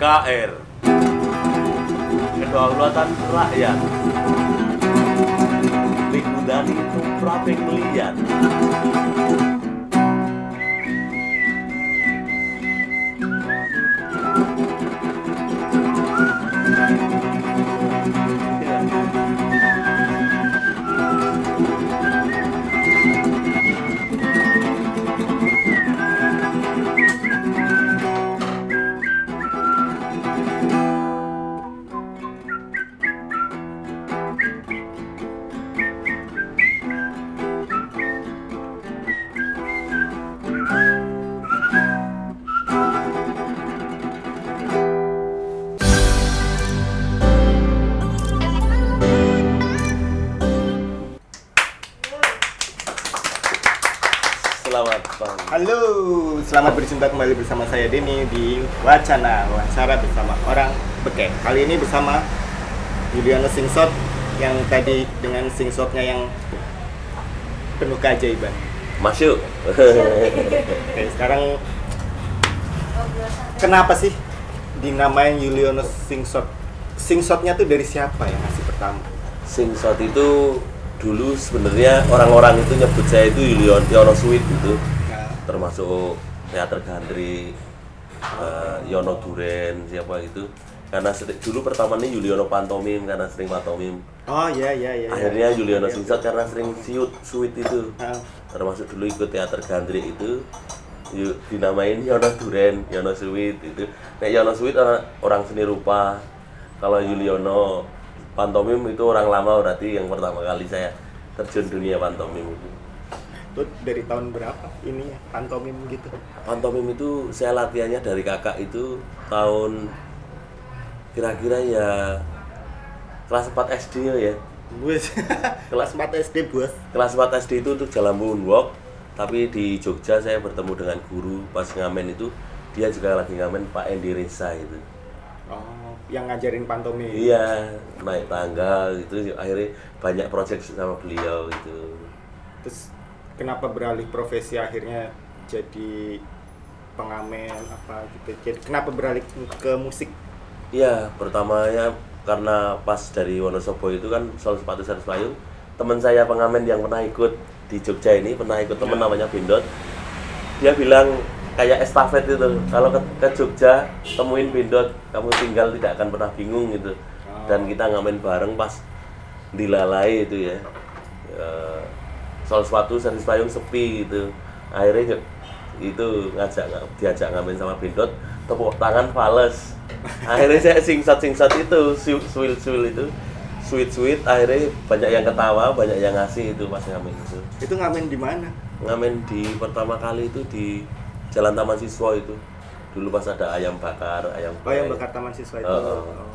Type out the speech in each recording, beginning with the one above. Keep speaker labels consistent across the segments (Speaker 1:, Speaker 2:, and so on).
Speaker 1: KR Kedaulatan Rakyat. Likudani Tumpraping Lian selamat
Speaker 2: berjumpa kembali bersama saya Denny di Wacana Wawancara bersama orang Beken. Kali ini bersama Juliano Singsot yang tadi dengan singshotnya yang penuh keajaiban.
Speaker 1: Masuk
Speaker 2: Oke, sekarang kenapa sih dinamain Juliano Singsot? Singshotnya tuh dari siapa yang ngasih pertama?
Speaker 1: Singsot itu dulu sebenarnya orang-orang itu nyebut saya itu Yulion Yono Sweet gitu
Speaker 2: Nah,
Speaker 1: termasuk teater gandri eh, Yono Duren siapa itu karena seri- dulu pertama nih Yuliono Pantomim karena sering pantomim
Speaker 2: oh iya iya iya.
Speaker 1: akhirnya
Speaker 2: iya.
Speaker 1: Yuliono
Speaker 2: Iya.
Speaker 1: Singsot karena sering siut sweet itu
Speaker 2: Nah,
Speaker 1: termasuk dulu ikut teater gandri itu yuk dinamain Yono Duren Yono Sweet itu nah Yono Sweet orang, orang seni rupa kalau Yuliono pantomim itu orang lama berarti yang pertama kali saya terjun dunia pantomim itu
Speaker 2: itu dari tahun berapa ini ya pantomim gitu?
Speaker 1: pantomim itu saya latihannya dari kakak itu tahun kira-kira ya kelas 4 SD ya.
Speaker 2: Kelas 4 SD, Bos.
Speaker 1: kelas 4 SD itu untuk jalan moonwalk tapi di Jogja saya bertemu dengan guru pas ngamen itu dia juga lagi ngamen Pak Endi Reza itu
Speaker 2: Oh, yang ngajarin pantomim.
Speaker 1: iya naik tangga gitu akhirnya banyak proyek sama beliau gitu
Speaker 2: Terus kenapa beralih profesi akhirnya jadi pengamen apa gitu? Jadi kenapa beralih ke musik?
Speaker 1: Iya, pertamanya karena pas dari Wonosobo itu kan soal sepatu servis payung, teman saya pengamen yang pernah ikut di Jogja ini pernah ikut temen
Speaker 2: Ya.
Speaker 1: namanya Bindot. Dia bilang kayak estafet itu, kalau ke, ke Jogja temuin Bindot, kamu tinggal tidak akan pernah bingung gitu.
Speaker 2: Oh.
Speaker 1: Dan kita ngamen bareng pas dilalai itu ya. Eh, soal sepatu servis payung sepi gitu. Akhirnya itu ngajak diajak ngamen sama Bindot, tepuk tangan fales akhirnya saya singsat singsat itu sweet sweet itu sweet sweet akhirnya banyak yang ketawa banyak yang ngasih itu pas ngamen itu
Speaker 2: Itu ngamen di mana?
Speaker 1: ngamen di pertama kali itu di Jalan Taman Siswa itu dulu pas ada ayam bakar ayam
Speaker 2: Oh,
Speaker 1: fry.
Speaker 2: bakar Taman Siswa itu.
Speaker 1: Oh. Oh.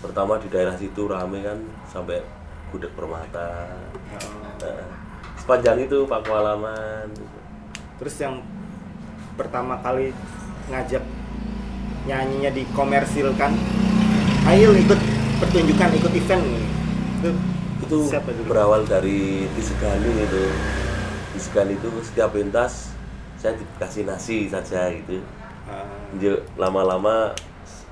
Speaker 1: pertama di daerah situ rame kan sampai gudeg permata.
Speaker 2: Oh.
Speaker 1: Nah, sepanjang itu Pak Kualaman
Speaker 2: Terus yang pertama kali ngajak nyanyinya dikomersilkan, ayo ikut pertunjukan, ikut event itu
Speaker 1: itu
Speaker 2: siapa dulu?
Speaker 1: berawal dari Tisegani itu. Tisegani itu setiap pentas saya dikasih nasi saja gitu. Dia lama-lama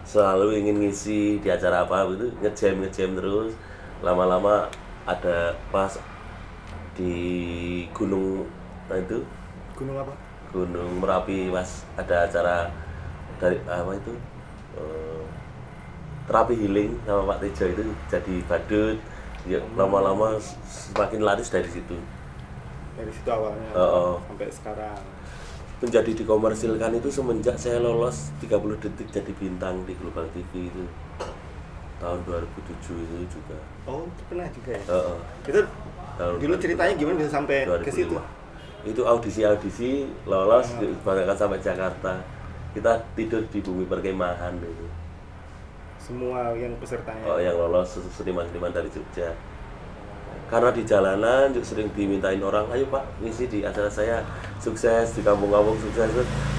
Speaker 1: selalu ingin ngisi di acara apa gitu ngejam ngejam terus lama-lama ada pas di gunung nah itu?
Speaker 2: Gunung apa?
Speaker 1: gunung merapi pas ada acara dari apa itu? Eh, terapi healing sama Pak Tejo itu jadi badut. Ya lama-lama semakin laris dari situ.
Speaker 2: Dari situ awalnya
Speaker 1: Oh, oh.
Speaker 2: sampai sekarang.
Speaker 1: menjadi dikomersilkan itu semenjak saya lolos 30 detik jadi bintang di Global TV itu tahun 2007 itu juga
Speaker 2: Oh, itu pernah juga ya?
Speaker 1: Heeh.
Speaker 2: Itu
Speaker 1: Tahun
Speaker 2: dulu
Speaker 1: 2005.
Speaker 2: ceritanya gimana bisa sampai ke situ?
Speaker 1: 2005. itu audisi-audisi lolos bahkan sampai Jakarta kita tidur di bumi perkemahan itu
Speaker 2: Semua yang pesertanya.
Speaker 1: oh yang lolos seniman-seniman dari Jogja karena di jalanan juga sering dimintain orang ayo pak ngisi di acara saya sukses di kampung-kampung sukses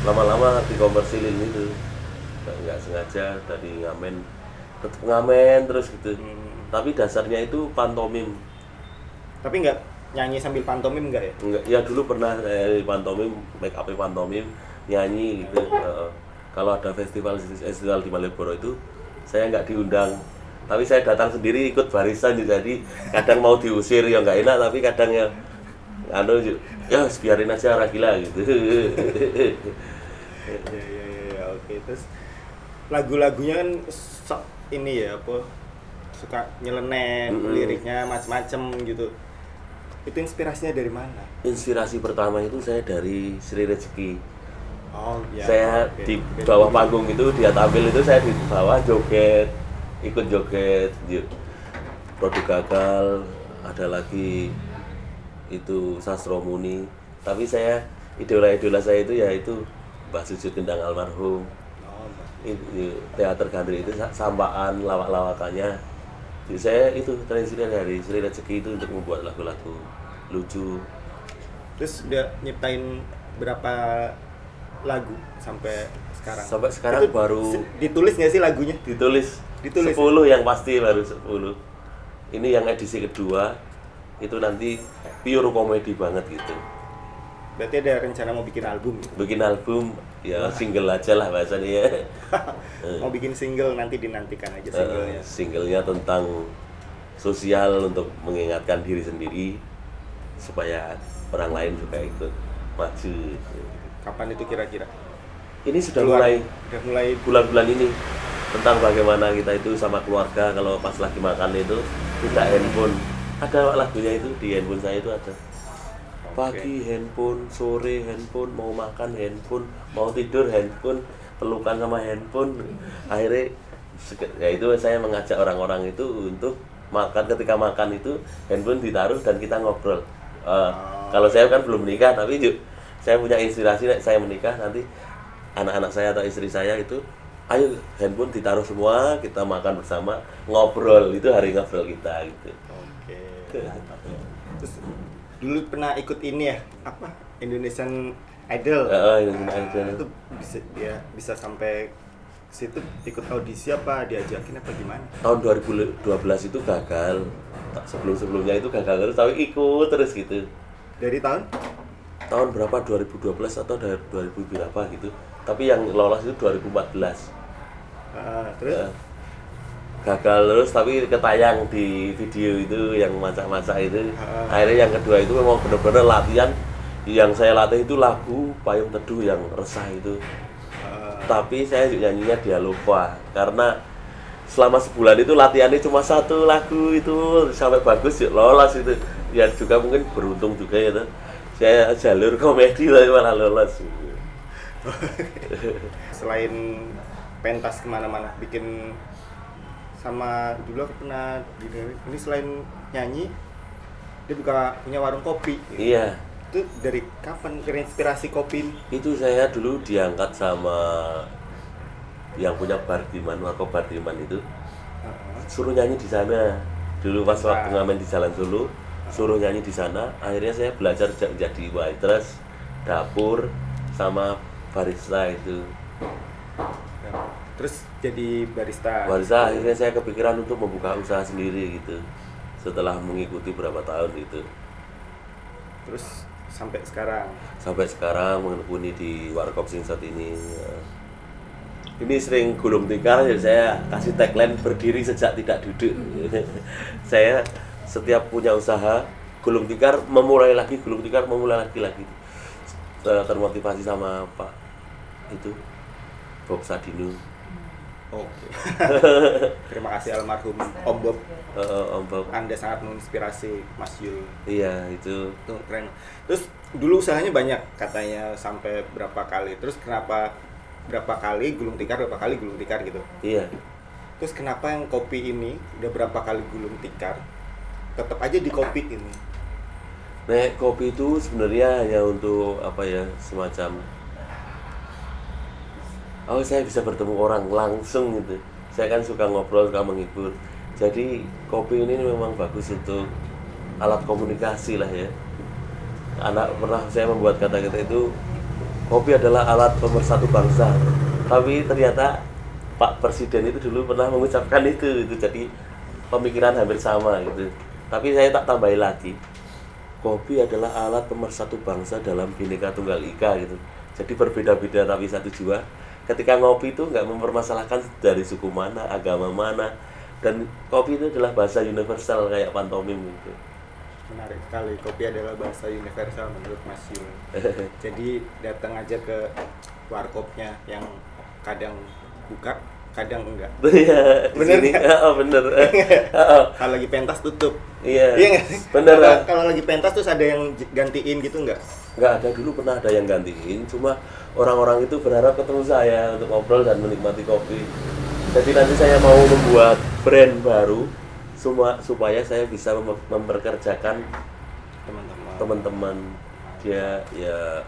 Speaker 1: lama-lama dikomersilin itu nggak, nggak sengaja dari ngamen tetap ngamen terus gitu
Speaker 2: Hmm.
Speaker 1: tapi dasarnya itu pantomim
Speaker 2: Tapi nggak nyanyi sambil pantomim nggak ya?
Speaker 1: Enggak, ya dulu pernah saya di pantomim, make up pantomim, nyanyi gitu. Heeh. kalau ada festival festival di Malioboro itu saya nggak diundang tapi saya datang sendiri ikut barisan jadi kadang mau diusir ya nggak enak tapi kadang ya anu ya biarin aja orang gila gitu
Speaker 2: ya ya ya, ya oke terus lagu-lagunya kan ini ya apa suka nyeleneh
Speaker 1: Mm-mm.
Speaker 2: liriknya macem-macem gitu. Itu inspirasinya dari mana?
Speaker 1: Inspirasi pertama itu saya dari Sri Rezeki
Speaker 2: oh ya
Speaker 1: saya
Speaker 2: oke.
Speaker 1: di bawah panggung itu dia tampil itu saya di bawah joget ikut joget produk gagal ada lagi itu Sastro Muni. Tapi saya idola-idola saya itu ya itu Mbah Sujud Gendang almarhum teater gandri itu sa- sampaan lawak-lawakannya. Jadi saya itu terinspirasi dari Sri Rezeki itu untuk membuat lagu-lagu lucu.
Speaker 2: Terus udah nyiptain berapa lagu sampai sekarang?
Speaker 1: Sampai sekarang
Speaker 2: Itu
Speaker 1: baru-
Speaker 2: ditulis nggak sih lagunya?
Speaker 1: Ditulis.
Speaker 2: Ditulis.
Speaker 1: 10 yang pasti baru 10 ini yang edisi kedua. Itu nanti pure komedi banget gitu
Speaker 2: berarti ada rencana mau bikin album gitu?
Speaker 1: bikin album ya single aja lah bahasanya ya.
Speaker 2: Mau bikin single nanti dinantikan aja singlenya.
Speaker 1: Eh, singlenya tentang sosial untuk mengingatkan diri sendiri supaya orang lain juga ikut maju.
Speaker 2: Kapan itu kira-kira?
Speaker 1: Ini sudah
Speaker 2: Keluar.
Speaker 1: mulai
Speaker 2: udah mulai
Speaker 1: bulan-bulan ini tentang bagaimana kita itu sama keluarga. Kalau pas lagi makan itu tidak handphone. Ada lagunya itu di handphone saya itu ada pagi handphone sore handphone mau makan handphone mau tidur handphone pelukan sama handphone. Akhirnya ya itu saya mengajak orang-orang itu untuk makan. Ketika makan itu handphone ditaruh dan kita ngobrol. Eh, kalau saya kan belum menikah tapi ju- saya punya inspirasi saya menikah nanti anak-anak saya atau istri saya itu ayo handphone ditaruh semua kita makan bersama ngobrol. Itu hari ngobrol kita gitu.
Speaker 2: Oke. Terus dulu pernah ikut ini ya apa Indonesian Idol.
Speaker 1: Heeh, Indonesian
Speaker 2: Nah,
Speaker 1: Idol.
Speaker 2: Itu bisa dia bisa sampai situ ikut audisi apa diajakin apa gimana?
Speaker 1: tahun 2012 itu gagal sebelum sebelumnya itu gagal terus tapi ikut terus gitu
Speaker 2: Dari tahun?
Speaker 1: tahun berapa 2012 atau dari 2000 berapa gitu tapi yang lolos itu 2014
Speaker 2: Ah, terus
Speaker 1: Ya. Gagal terus tapi ketayang di video itu yang masak-masak itu. Akhirnya yang kedua itu memang benar-benar latihan. Yang saya latih itu lagu payung teduh yang resah itu. Tapi saya nyanyinya dia lupa. Karena selama sebulan itu latihannya cuma satu lagu itu. Sampai bagus ya lolos itu. Ya juga mungkin beruntung juga ya tuh. saya jalur komedi tapi malah lolos.
Speaker 2: Selain pentas ke mana-mana bikin sama dulu aku pernah di ini selain nyanyi dia buka punya warung kopi.
Speaker 1: Iya.
Speaker 2: Itu dari kapan terinspirasi kopi
Speaker 1: itu saya dulu diangkat sama yang punya Bardiman Warkop Bardiman itu.
Speaker 2: Ah,
Speaker 1: suruh nyanyi di sana. Dulu pas
Speaker 2: Nah.
Speaker 1: waktu ngamen di Jalan Solo suruh nyanyi di sana. Akhirnya saya belajar ja- jadi waitress dapur sama barista itu.
Speaker 2: Terus jadi barista.
Speaker 1: Barista akhirnya saya kepikiran untuk membuka usaha sendiri gitu. Setelah mengikuti berapa tahun itu
Speaker 2: terus sampai sekarang?
Speaker 1: Sampai sekarang menekuni di Warkop Singsat ini ya. ini sering gulung tikar jadi saya kasih tagline berdiri sejak tidak duduk. Saya setiap punya usaha gulung tikar memulai lagi gulung tikar memulai lagi lagi. Saya termotivasi sama Pak itu Bob Sadino
Speaker 2: oke. Terima kasih almarhum Om Bob.
Speaker 1: Eh, Om Bob.
Speaker 2: Anda sangat menginspirasi Mas Yul.
Speaker 1: Iya itu.
Speaker 2: Itu keren. Terus dulu usahanya banyak katanya sampai berapa kali. Terus kenapa berapa kali gulung tikar berapa kali gulung tikar gitu?
Speaker 1: Iya.
Speaker 2: Terus kenapa yang kopi ini udah berapa kali gulung tikar? Tetap aja di kopi ini.
Speaker 1: Nek kopi itu sebenarnya hanya untuk apa ya semacam Oh saya bisa bertemu orang langsung gitu. Saya kan suka ngobrol, suka menghibur. Jadi kopi ini memang bagus untuk alat komunikasi lah ya. Anak pernah saya membuat kata-kata itu Kopi adalah alat pemersatu bangsa. Tapi ternyata Pak Presiden itu dulu pernah mengucapkan itu, itu Jadi pemikiran hampir sama gitu. Tapi saya tak tambahin lagi. Kopi adalah alat pemersatu bangsa dalam bineka tunggal ika gitu. Jadi berbeda-beda tapi satu jiwa ketika ngopi itu nggak mempermasalahkan dari suku mana agama mana dan kopi itu adalah bahasa universal kayak pantomim gitu
Speaker 2: Menarik sekali. Kopi adalah bahasa universal menurut Mas Yul. Jadi datang aja ke warkopnya yang kadang buka, kadang enggak.
Speaker 1: Iya,
Speaker 2: Bener
Speaker 1: sini. Oh, bener. Oh,
Speaker 2: Kalau lagi pentas tutup.
Speaker 1: iya.
Speaker 2: Iya?
Speaker 1: Bener.
Speaker 2: Kalau,
Speaker 1: Pak.
Speaker 2: kalau lagi pentas terus ada yang gantiin gitu nggak?
Speaker 1: Nggak ada dulu pernah ada yang gantiin cuma orang-orang itu berharap ketemu saya untuk ngobrol dan menikmati kopi. Jadi nanti saya mau membuat brand baru semua supaya saya bisa mem- memperkerjakan
Speaker 2: Teman-teman.
Speaker 1: teman-teman. Dia ya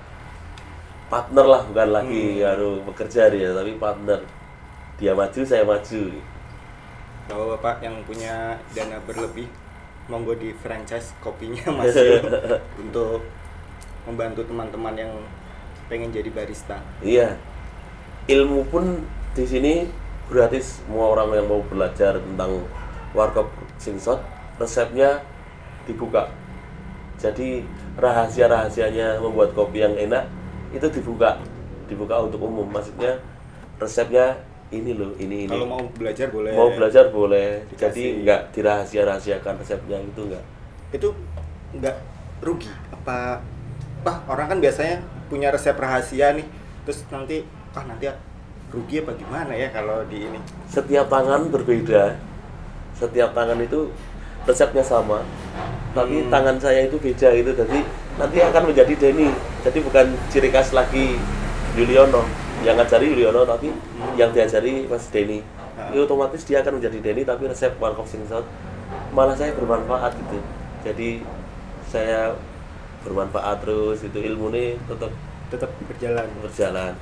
Speaker 1: partner lah bukan lagi harus bekerja dia tapi partner. Dia maju saya maju.
Speaker 2: Kalau Bapak yang punya dana berlebih, monggo di franchise kopinya Mas. Yul untuk membantu teman-teman yang pengen jadi barista.
Speaker 1: Iya. Ilmu pun di sini gratis. Semua orang yang mau belajar tentang warkop singsot, resepnya dibuka. Jadi rahasia-rahasianya membuat kopi yang enak itu dibuka. Dibuka untuk umum. Maksudnya resepnya ini loh, ini ini.
Speaker 2: Kalau mau belajar boleh.
Speaker 1: Mau belajar boleh.
Speaker 2: Dikasih.
Speaker 1: Jadi nggak dirahasia-rahasiakan resepnya itu nggak.
Speaker 2: Itu nggak rugi apa? Wah orang kan biasanya punya resep rahasia nih, terus nanti ah nanti rugi apa gimana ya kalau di ini?
Speaker 1: setiap tangan berbeda. Setiap tangan itu resepnya sama. Tapi
Speaker 2: Hmm.
Speaker 1: tangan saya itu beda gitu. Jadi nanti akan menjadi Denny. Jadi bukan ciri khas lagi Yuliono. Yang ngajari Yuliono tapi yang diajari Mas Denny.
Speaker 2: Ah.
Speaker 1: itu otomatis dia akan menjadi Denny tapi resep warkop singsot malah saya bermanfaat gitu. Jadi saya bermanfaat terus itu ilmu nih tetap
Speaker 2: Tetap berjalan.
Speaker 1: berjalan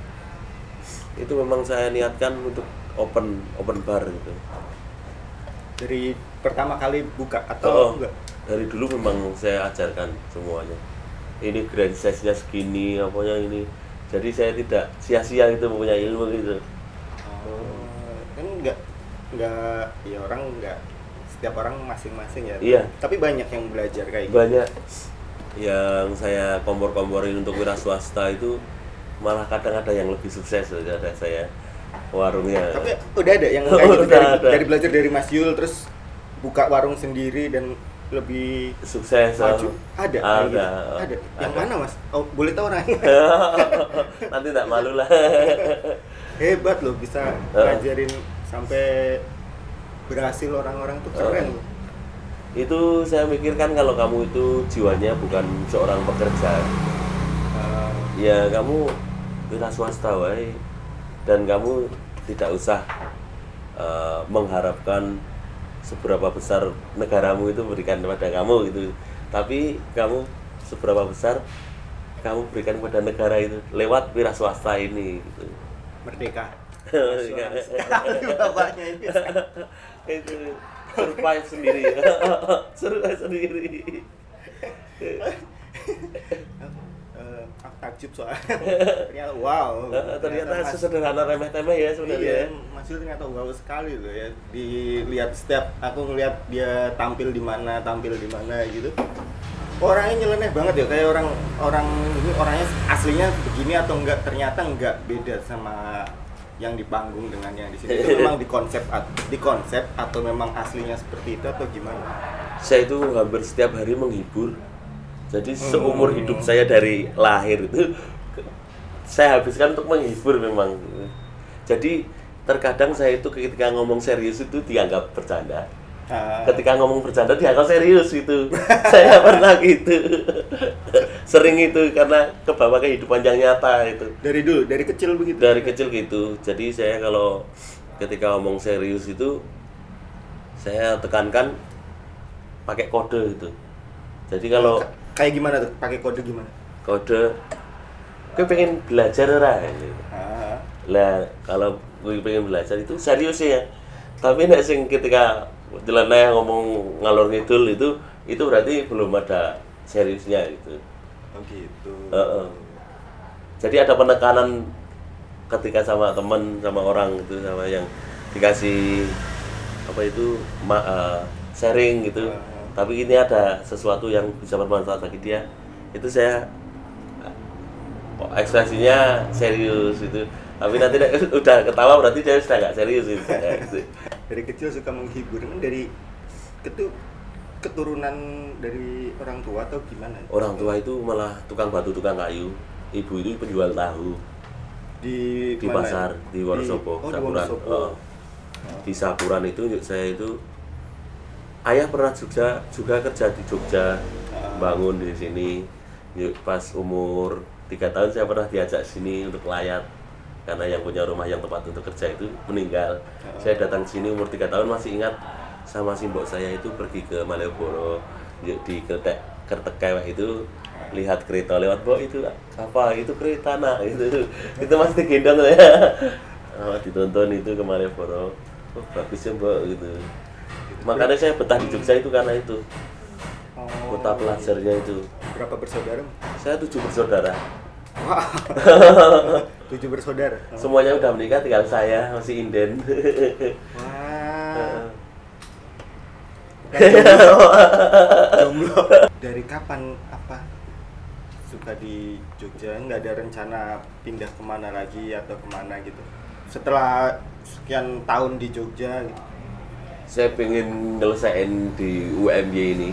Speaker 1: itu memang saya niatkan untuk open open bar gitu
Speaker 2: Dari pertama kali buka atau
Speaker 1: Oh,
Speaker 2: enggak?
Speaker 1: dari dulu memang saya ajarkan semuanya ini grand size-nya segini apanya ini jadi saya tidak sia-sia itu punya ilmu gitu
Speaker 2: Oh, kan enggak enggak ya orang enggak setiap orang masing-masing ya.
Speaker 1: Iya.
Speaker 2: Tapi banyak yang belajar kayak gitu.
Speaker 1: Yang saya kompor-komporin untuk wira swasta itu malah kadang ada yang lebih sukses daripada saya warungnya
Speaker 2: Tapi udah ada yang kayak gitu dari,
Speaker 1: ada.
Speaker 2: dari belajar dari Mas Yul terus buka warung sendiri dan lebih
Speaker 1: sukses
Speaker 2: maju. Ada, kayak
Speaker 1: ada
Speaker 2: gitu. Ada. Yang
Speaker 1: Ada.
Speaker 2: mana Mas? Oh, boleh tahu orang?
Speaker 1: nanti tak malu lah
Speaker 2: Hebat loh bisa ngajarin sampai berhasil orang-orang tuh keren
Speaker 1: Oh.
Speaker 2: loh.
Speaker 1: Itu saya mikirkan kalau kamu itu jiwanya bukan seorang pekerja.
Speaker 2: Eh,
Speaker 1: ya kamu wira swasta wae dan kamu tidak usah eh, mengharapkan seberapa besar negaramu itu berikan kepada kamu gitu. Tapi kamu seberapa besar kamu berikan kepada negara itu lewat wira swasta ini gitu.
Speaker 2: Merdeka. Sekali bapaknya ini.
Speaker 1: itu survive sendiri survive sendiri
Speaker 2: Eh, aku takjub soalnya. Ternyata wow.
Speaker 1: ternyata
Speaker 2: Mas-
Speaker 1: sesederhana remeh temeh ya sebenarnya
Speaker 2: Iya, Mas Yul ternyata wow sekali loh ya. Dilihat setiap aku ngeliat dia tampil di mana, tampil di mana gitu. Orangnya nyeleneh banget ya, kayak orang orang ini orangnya aslinya begini atau enggak ternyata enggak beda sama yang di panggung dengan yang di sini. Itu memang di konsep at- di konsep atau memang aslinya seperti itu atau gimana?
Speaker 1: saya itu hampir setiap hari menghibur. Jadi seumur hidup saya dari lahir itu saya habiskan untuk menghibur memang. Jadi terkadang saya itu ketika ngomong serius itu dianggap bercanda.
Speaker 2: Ah,
Speaker 1: ketika ngomong bercanda dianggap serius gitu saya pernah gitu sering itu karena kebawa kehidupan yang nyata itu
Speaker 2: dari dulu, dari kecil begitu.
Speaker 1: dari kecil gitu jadi saya kalau ketika ngomong serius itu saya tekankan pakai kode itu jadi kalau
Speaker 2: Ka- kayak gimana tuh? Pakai kode gimana?
Speaker 1: kode gue pengen belajar ora gitu.
Speaker 2: Ah,
Speaker 1: lah kalau gue pengen belajar itu serius ya tapi nek sing ketika jeleneh ngomong ngalor ngidul itu itu berarti belum ada seriusnya gitu
Speaker 2: oh gitu.
Speaker 1: Heeh. jadi ada penekanan ketika sama teman sama orang gitu sama yang dikasih apa itu ma- eh, sharing gitu
Speaker 2: Ah.
Speaker 1: tapi ini ada sesuatu yang bisa bermanfaat bagi dia itu saya ekspresinya serius itu tapi nanti udah ketawa berarti dia sudah nggak serius itu
Speaker 2: dari kecil suka menghibur dari ketu keturunan dari orang tua atau gimana
Speaker 1: orang tua itu malah tukang batu tukang kayu ibu itu penjual tahu
Speaker 2: di
Speaker 1: di
Speaker 2: mana?
Speaker 1: pasar di Wonosobo
Speaker 2: oh, di
Speaker 1: Sakuran
Speaker 2: Wonosobo.
Speaker 1: Oh. di Sakuran itu saya itu ayah pernah juga juga kerja di Jogja
Speaker 2: Ah.
Speaker 1: bangun di sini pas umur tiga tahun saya pernah diajak sini untuk layat karena yang punya rumah yang tempat untuk kerja itu meninggal
Speaker 2: Ah.
Speaker 1: saya datang sini umur tiga tahun masih ingat sama simbok saya itu pergi ke Malioboro di kertek kertek kewek itu lihat kereta lewat bawah itu apa itu kereta nak. Itu itu masih digendong ya. Oh, ditonton itu ke Malioboro. Oh, bagus ya mbak gitu. Makanya saya betah di Jogja itu karena itu.
Speaker 2: Oh,
Speaker 1: kota pelajarnya itu.
Speaker 2: Berapa bersaudara?
Speaker 1: Saya tujuh bersaudara.
Speaker 2: Wah. Tujuh bersaudara? Oh.
Speaker 1: semuanya udah menikah tinggal saya masih inden.
Speaker 2: Wah jomblo. Dari kapan apa? Suka di Jogja nggak ada rencana pindah ke mana lagi atau ke mana gitu. Setelah sekian tahun di Jogja gitu.
Speaker 1: saya pengen nyelesain di UMY ini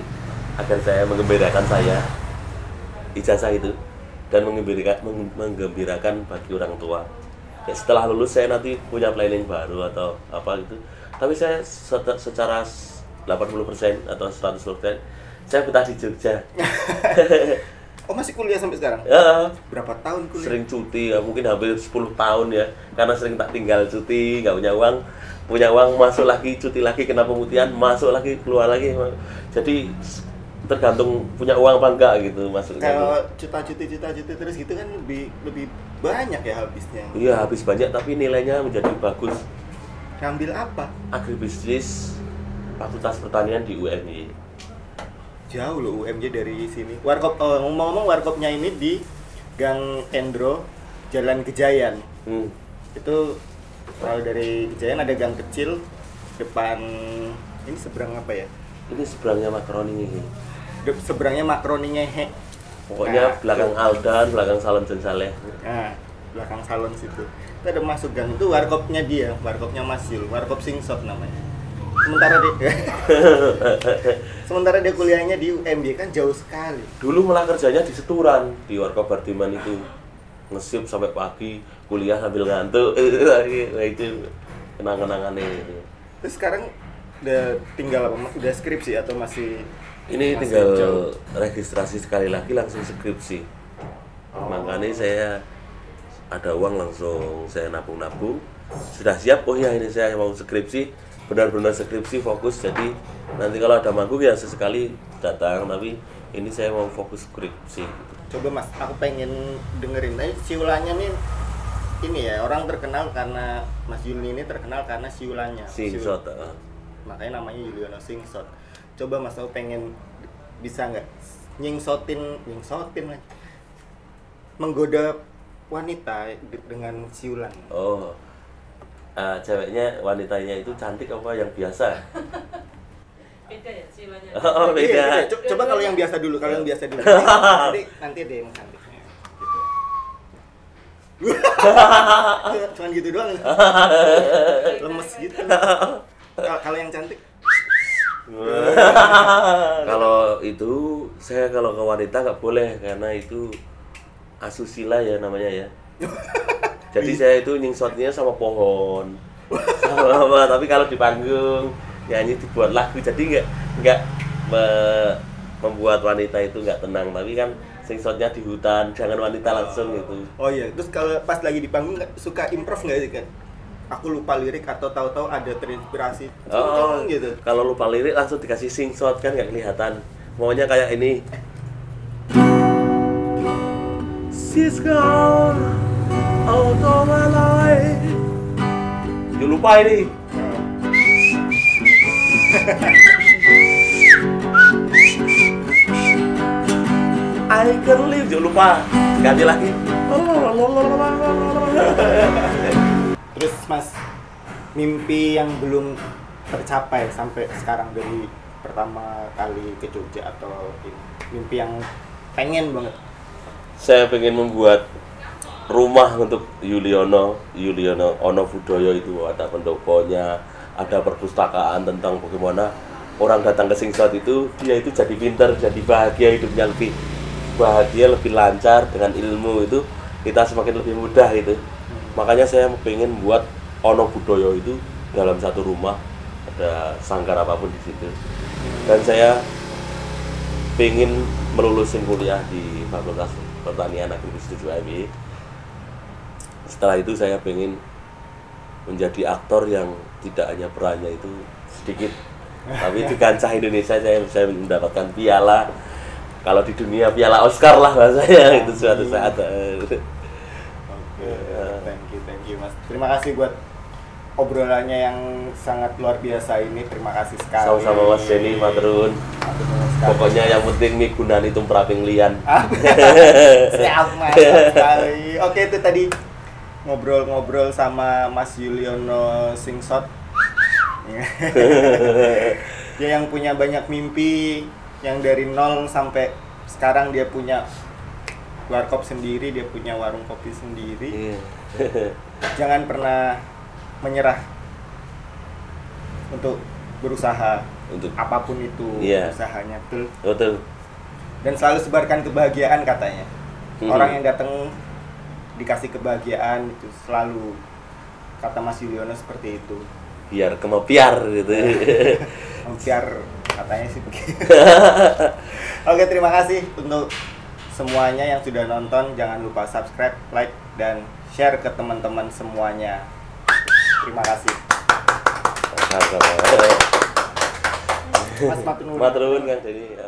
Speaker 1: agar saya mengembirakan saya ijazah itu dan mengembirakan meng- menggembirakan bagi orang tua. Ya, setelah lulus saya nanti punya planning baru atau apa gitu. Tapi saya secara 80% atau 100% saya betah di Jogja.
Speaker 2: Oh masih kuliah sampai sekarang?
Speaker 1: Ya,
Speaker 2: berapa tahun kuliah?
Speaker 1: Sering cuti ya mungkin hampir 10 tahun ya. Karena sering tak tinggal cuti nggak punya uang. Punya uang masuk lagi cuti lagi kena pemutihan masuk lagi keluar lagi. Jadi tergantung punya uang apa enggak gitu masuknya
Speaker 2: kalau cuta-cuti cuta-cuti terus gitu kan lebih lebih banyak ya habisnya.
Speaker 1: Iya habis banyak tapi nilainya menjadi bagus.
Speaker 2: Ngambil apa?
Speaker 1: Agribisnis fakultas pertanian di UMY
Speaker 2: jauh loh UMJ dari sini. Warkop oh, ngomong-ngomong warkopnya ini di Gang Endro Jalan Kejayan.
Speaker 1: Hmm.
Speaker 2: itu kalau dari Kejayan ada gang kecil depan ini seberang apa ya?
Speaker 1: Ini seberangnya makaroni ini.
Speaker 2: De- seberangnya makroni ngehe.
Speaker 1: Pokoknya
Speaker 2: Nah,
Speaker 1: belakang Aldan belakang Salon dan Saleh.
Speaker 2: Nah belakang salon situ. Itu ada masuk gang. Itu warkopnya dia warkopnya Mas Yul warkop Singsot namanya sementara dia sementara dia kuliahnya di UMJ kan jauh sekali.
Speaker 1: Dulu malah kerjanya di Seturan di Warkop Bardiman itu. Ngesip sampai pagi kuliah sambil ngantuk. Itu kenang-kenangannya itu.
Speaker 2: Terus sekarang udah tinggal apa udah skripsi atau masih
Speaker 1: ini
Speaker 2: Masih
Speaker 1: tinggal
Speaker 2: jauh.
Speaker 1: registrasi sekali lagi langsung skripsi. Makanya saya ada uang langsung saya nabung-nabung. Sudah siap oh ya ini saya mau skripsi benar-benar skripsi fokus. Jadi nanti kalau ada manggung ya sesekali datang tapi ini saya mau fokus skripsi.
Speaker 2: Coba mas aku pengen dengerin. Aja siulanya nih ini ya orang terkenal karena Mas Yuli ini terkenal karena siulannya
Speaker 1: Singsot
Speaker 2: Siul-
Speaker 1: ah.
Speaker 2: makanya namanya Yuliono Singsot coba mas aku pengen bisa nggak nyingsotin nyingsotin lagi. Menggoda wanita de- dengan siulan
Speaker 1: Oh, Ah, ceweknya wanitanya itu cantik apa yang biasa?
Speaker 3: beda ya silanya
Speaker 1: Oh,
Speaker 2: Iya,
Speaker 1: beda.
Speaker 2: iya. Co- coba kalau yang biasa dulu kalau yang biasa dulu nanti nanti ada yang cantiknya gitu. cuman gitu doang lemes gitu Kalau- kalau yang cantik
Speaker 1: kalau itu saya kalau ke wanita nggak boleh karena itu asusila ya namanya ya. Jadi saya itu nyingsotnya sama pohon, sama. Tapi kalau di panggung nyanyi dibuat lagu, jadi nggak nggak me- membuat wanita itu nggak tenang. Tapi kan singsotnya di hutan, jangan wanita langsung gitu.
Speaker 2: oh iya terus kalau pas lagi di panggung suka improv nggak sih kan aku lupa lirik atau tahu-tahu ada terinspirasi
Speaker 1: Oh,
Speaker 2: gitu
Speaker 1: Kalau lupa lirik langsung dikasih singshot kan nggak kelihatan. Maunya kayak ini. She's gone out of my life. Ya lupa ini. I can live. Ya lupa. Ganti lagi.
Speaker 2: terus mas mimpi yang belum tercapai sampai sekarang dari pertama kali ke Jogja atau ini mimpi yang pengen banget
Speaker 1: Saya pengen membuat rumah untuk Yuliono Yuliono Ono Budoyo itu ada pendoponya ada perpustakaan tentang bagaimana orang datang ke Singsot itu dia itu jadi pintar jadi bahagia hidupnya lebih bahagia lebih lancar dengan ilmu itu kita semakin lebih mudah itu. Makanya saya pengen buat Ono Budoyo itu dalam satu rumah ada sanggar apa pun di situ. Dan saya pengen melulusin kuliah di Fakultas Pertanian Agribisnis 7 MI setelah itu saya pengen menjadi aktor yang tidak hanya perannya itu sedikit tapi di kancah Indonesia saya bisa mendapatkan piala kalau di dunia piala Oscar lah bahasanya itu suatu saat
Speaker 2: Oke, thank you, thank you mas. Terima kasih buat obrolannya yang sangat luar biasa ini. Terima kasih sekali.
Speaker 1: sama-sama Mas Denny Matrun pokoknya yang penting migunan itu meraping lian
Speaker 2: Ah, Siap mas sekali. Oke itu tadi ngobrol-ngobrol sama Mas Yuliono Singsot. dia yang punya banyak mimpi, yang dari nol sampai sekarang dia punya warkop sendiri, dia punya warung kopi sendiri.
Speaker 1: Iya.
Speaker 2: Jangan pernah menyerah untuk berusaha
Speaker 1: untuk
Speaker 2: apa pun itu
Speaker 1: Iya.
Speaker 2: usahanya betul
Speaker 1: betul
Speaker 2: dan selalu sebarkan kebahagiaan katanya
Speaker 1: Mhm.
Speaker 2: orang yang datang dikasih kebahagiaan itu selalu kata Mas Yuliono seperti itu
Speaker 1: biar kemepiar gitu
Speaker 2: biar katanya sih begitu oke terima kasih untuk semuanya yang sudah nonton jangan lupa subscribe like dan share ke teman-teman semuanya terima kasih. Mas.
Speaker 1: Matur nuwun Kang Denny. Ya.